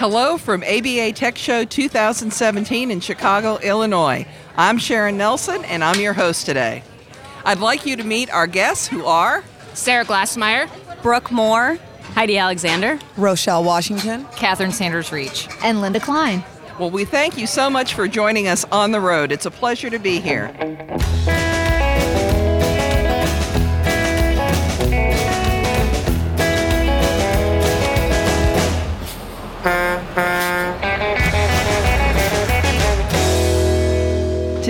Hello from ABA Tech Show 2017 in Chicago, Illinois. I'm Sharon Nelson, and I'm your host today. I'd like you to meet our guests who are Sarah Glassmeyer, Brooke Moore, Heidi Alexander, Rochelle Washington, Catherine Sanders Reach, and Linda Klein. Well, we thank you so much for joining us on the road. It's a pleasure to be here.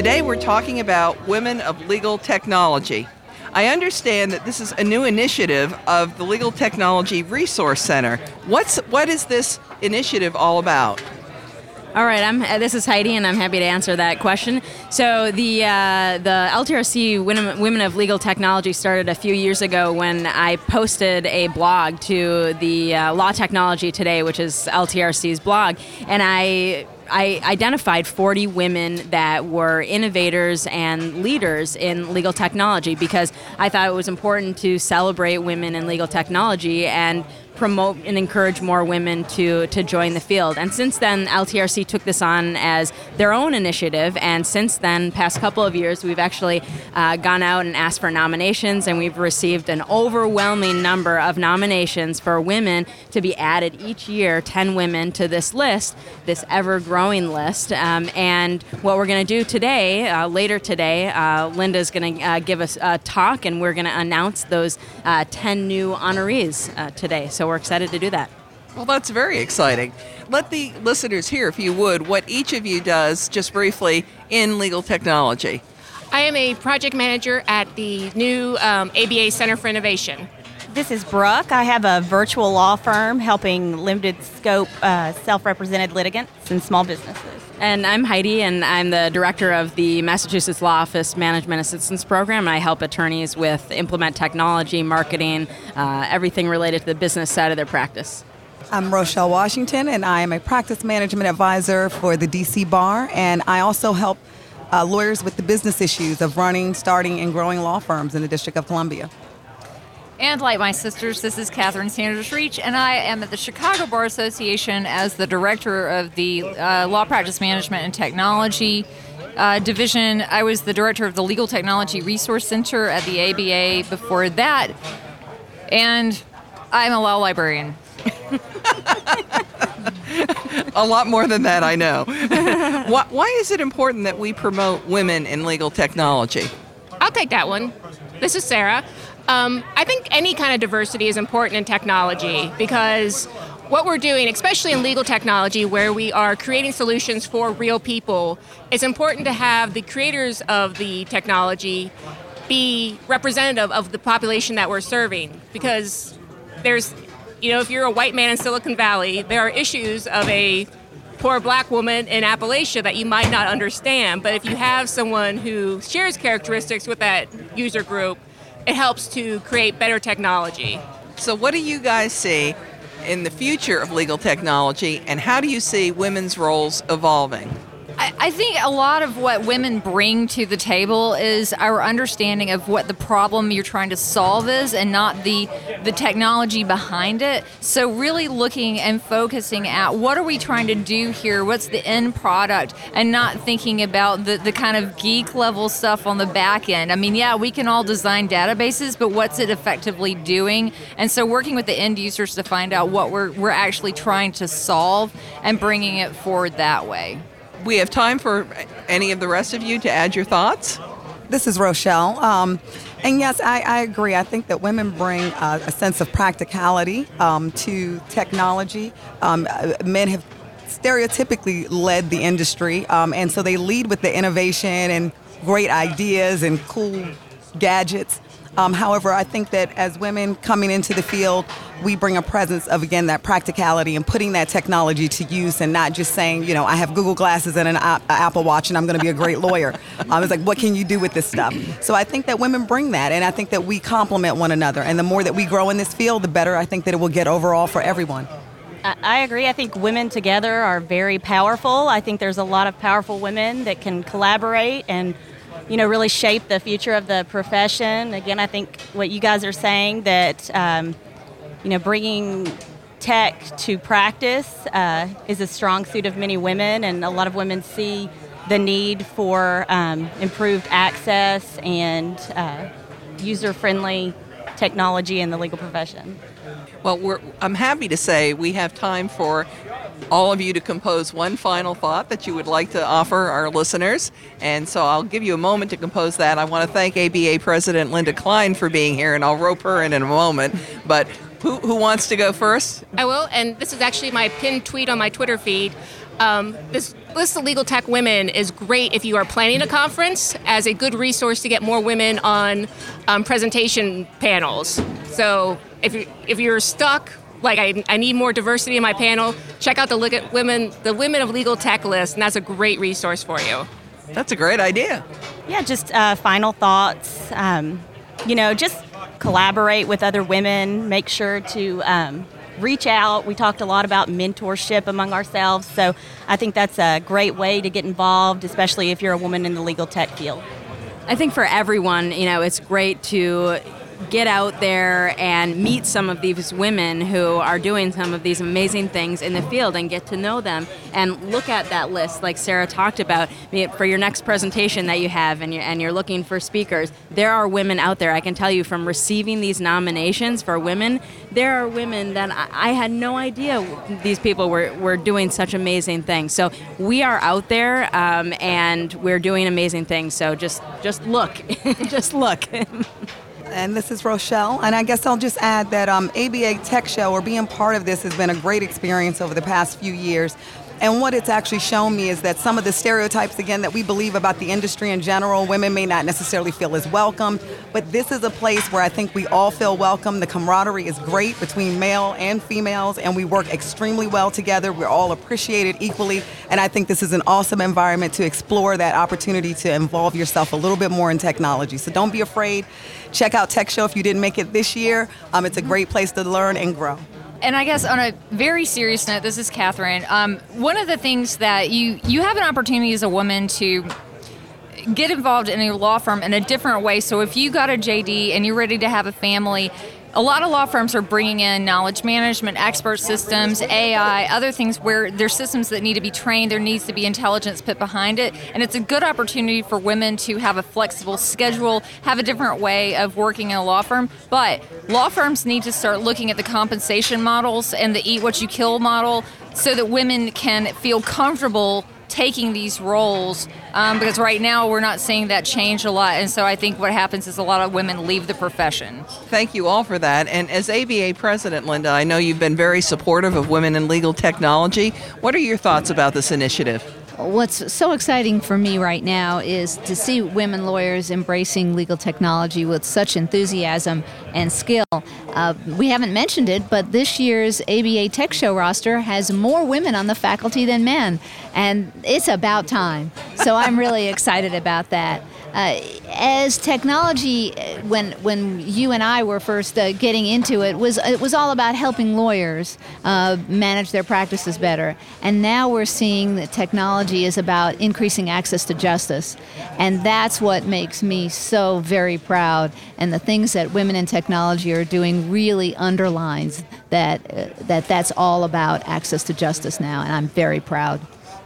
Today we're talking about Women of Legal Technology. I understand that this is a new initiative of the Legal Technology Resource Center. What's what is this initiative all about? All right, I'm. Uh, this is Heidi, and I'm happy to answer that question. So the uh, the LTRC Women, Women of Legal Technology started a few years ago when I posted a blog to the uh, Law Technology Today, which is LTRC's blog, and I I identified 40 women that were innovators and leaders in legal technology because I thought it was important to celebrate women in legal technology and promote and encourage more women to, to join the field. And since then, LTRC took this on as their own initiative. And since then, past couple of years, we've actually uh, gone out and asked for nominations, and we've received an overwhelming number of nominations for women to be added each year 10 women to this list, this ever growing list. Um, and what we're going to do today, uh, later today, uh, Linda's going to uh, give us a talk, and we're going to announce those uh, 10 new honorees uh, today. So we're excited to do that. Well, that's very exciting. Let the listeners hear, if you would, what each of you does, just briefly, in legal technology. I am a project manager at the new um, ABA Center for Innovation. This is Brooke. I have a virtual law firm helping limited scope uh, self represented litigants and small businesses. And I'm Heidi, and I'm the director of the Massachusetts Law Office Management Assistance Program. I help attorneys with implement technology, marketing, uh, everything related to the business side of their practice. I'm Rochelle Washington, and I am a practice management advisor for the DC Bar, and I also help uh, lawyers with the business issues of running, starting, and growing law firms in the District of Columbia. And like my sisters, this is Catherine Sanders Reach, and I am at the Chicago Bar Association as the director of the uh, Law Practice Management and Technology uh, division. I was the director of the Legal Technology Resource Center at the ABA before that, and I'm a law librarian. a lot more than that, I know. why, why is it important that we promote women in legal technology? I'll take that one. This is Sarah. Um, I think any kind of diversity is important in technology because what we're doing, especially in legal technology, where we are creating solutions for real people, it's important to have the creators of the technology be representative of the population that we're serving because there's you know if you're a white man in silicon valley there are issues of a poor black woman in appalachia that you might not understand. But if you have someone who shares characteristics with that user group it helps to create better technology. So, what do you guys see in the future of legal technology, and how do you see women's roles evolving? I, think a lot of what women bring to the table is our understanding of what the problem you're trying to solve is and not the the technology behind it. So really looking and focusing at what are we trying to do here? What's the end product? And not thinking about the, the kind of geek level stuff on the back end. I mean, yeah, we can all design databases, but what's it effectively doing? And so working with the end users to find out what we're, we're actually trying to solve and bringing it forward that way we have time for any of the rest of you to add your thoughts. This is Rochelle. Um, and yes, I, I, agree. I think that women bring uh, a sense of practicality um, to technology. Um, uh, men have stereotypically led the industry, um, and so they lead with the innovation and great ideas and cool gadgets. Um, however, I think that as women coming into the field, we bring a presence of, again, that practicality and putting that technology to use and not just saying, you know, I have Google Glasses and an a- Apple Watch and I'm going to be a great lawyer. Um, it's like, what can you do with this stuff? So I think that women bring that, and I think that we complement one another. And the more that we grow in this field, the better I think that it will get overall for everyone. I agree. I think women together are very powerful. I think there's a lot of powerful women that can collaborate and you know, really shape the future of the profession. Again, I think what you guys are saying that, um, you know, bringing tech to practice uh, is a strong suit of many women, and a lot of women see the need for um, improved access and uh, user friendly technology in the legal profession. Well, I'm happy to say we have time for all of you to compose one final thought that you would like to offer our listeners. And so I'll give you a moment to compose that. I want to thank ABA President Linda Klein for being here, and I'll rope her in in a moment. But who, who wants to go first? I will, and this is actually my pinned tweet on my Twitter feed. Um, this list of legal tech women is great if you are planning a conference as a good resource to get more women on um, presentation panels. So if you if you're stuck, like I, I need more diversity in my panel, check out the look at women the women of legal tech list, and that's a great resource for you. That's a great idea. Yeah, just uh, final thoughts. Um, you know, just collaborate with other women. Make sure to um, reach out. We talked a lot about mentorship among ourselves, so I think that's a great way to get involved, especially if you're a woman in the legal tech field. I think for everyone, you know, it's great to get out there and meet some of these women who are doing some of these amazing things in the field and get to know them and look at that list like Sarah talked about for your next presentation that you have and you're, and you're looking for speakers there are women out there. I can tell you from receiving these nominations for women there are women that I, I had no idea these people were, were doing such amazing things. So we are out there um, and we're doing amazing things. So just just look. Just look And this is Rochelle. And I guess I'll just add that um, ABA Tech Show or being part of this has been a great experience over the past few years. And what it's actually shown me is that some of the stereotypes, again, that we believe about the industry in general, women may not necessarily feel as welcome. But this is a place where I think we all feel welcome. The camaraderie is great between male and females, and we work extremely well together. We're all appreciated equally. And I think this is an awesome environment to explore that opportunity to involve yourself a little bit more in technology. So don't be afraid. Check out Tech Show if you didn't make it this year. Um, it's a great place to learn and grow and I guess on a very serious note, this is Catherine. Um, one of the things that you you have an opportunity as a woman to get involved in a law firm in a different way. So if you got a JD and you're ready to have a family, a lot of law firms are bringing in knowledge management, expert systems, AI, other things where there's systems that need to be trained, there needs to be intelligence put behind it. And it's a good opportunity for women to have a flexible schedule, have a different way of working in a law firm. But law firms need to start looking at the compensation models and the eat what you kill model so that women can feel comfortable taking these roles um, because right now we're not seeing that change a lot. And so I think what happens is a lot of women leave the profession. Thank you all for that. And as ABA president, Linda, I know you've been very supportive of women in legal technology. What are your thoughts about this initiative? What's so exciting for me right now is to see women lawyers embracing legal technology with such enthusiasm and skill. Uh, we haven't mentioned it, but this year's ABA Tech Show roster has more women on the faculty than men, and it's about time. So I'm really excited about that. Uh, as technology, uh, when when you and I were first uh, getting into it, was it was all about helping lawyers uh, manage their practices better. And now we're seeing that technology is about increasing access to justice, and that's what makes me so very proud. And the things that women in technology are doing really underlines that uh, that that's all about access to justice now, and I'm very proud.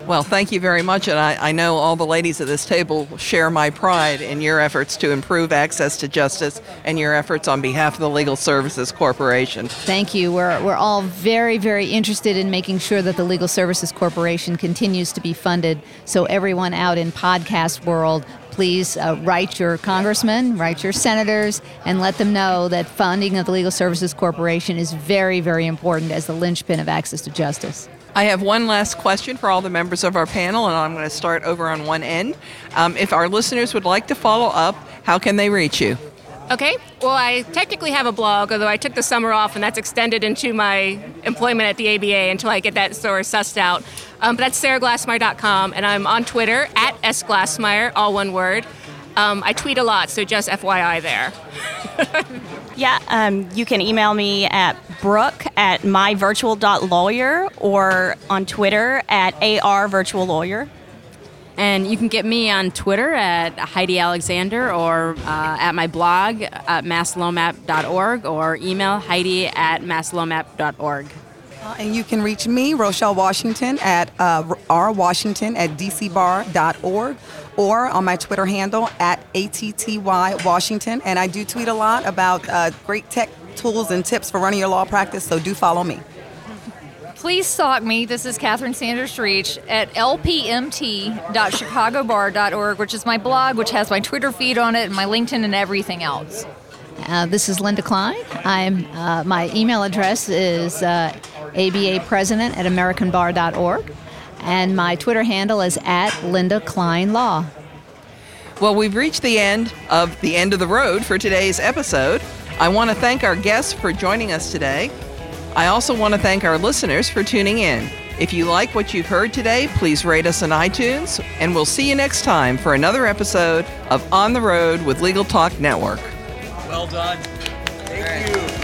Well, thank you very much. And I, I, know all the ladies at this table share my pride in your efforts to improve access to justice and your efforts on behalf of the Legal Services Corporation. Thank you. We're, we're all very, very interested in making sure that the Legal Services Corporation continues to be funded. So, everyone out in podcast world, please uh, write your congressmen, write your senators, and let them know that funding of the Legal Services Corporation is very, very important as the linchpin of access to justice. I have one last question for all the members of our panel, and I'm going to start over on one end. Um, if our listeners would like to follow up, how can they reach you? Okay. Well, I technically have a blog, although I took the summer off, and that's extended into my employment at the ABA until I get that story sussed out. Um, but that's sarahglassmeyer.com, and I'm on Twitter at sglassmeyer, all one word. Um, I tweet a lot, so just FYI there. yeah, um, you can email me at brooke at myvirtual.lawyer or on Twitter at arvirtuallawyer. And you can get me on Twitter at Heidi Alexander or uh, at my blog at masslomap.org or email Heidi at masslomap.org. Uh, and you can reach me, Rochelle Washington, at uh, rwashington at dcbar.org or on my Twitter handle at ATTY Washington. And I do tweet a lot about uh, great tech tools and tips for running your law practice, so do follow me. Please stalk me. This is Catherine Sanders Reach at lpmt.chicagobar.org, which is my blog, which has my Twitter feed on it and my LinkedIn and everything else. Uh, this is Linda Klein. I'm uh, my email address is uh, abapresident at americanbar.org, and my Twitter handle is at Linda Klein Law. Well, we've reached the end of the end of the road for today's episode. I want to thank our guests for joining us today. I also want to thank our listeners for tuning in. If you like what you've heard today, please rate us on iTunes, and we'll see you next time for another episode of On the Road with Legal Talk Network. Well done. Thank you.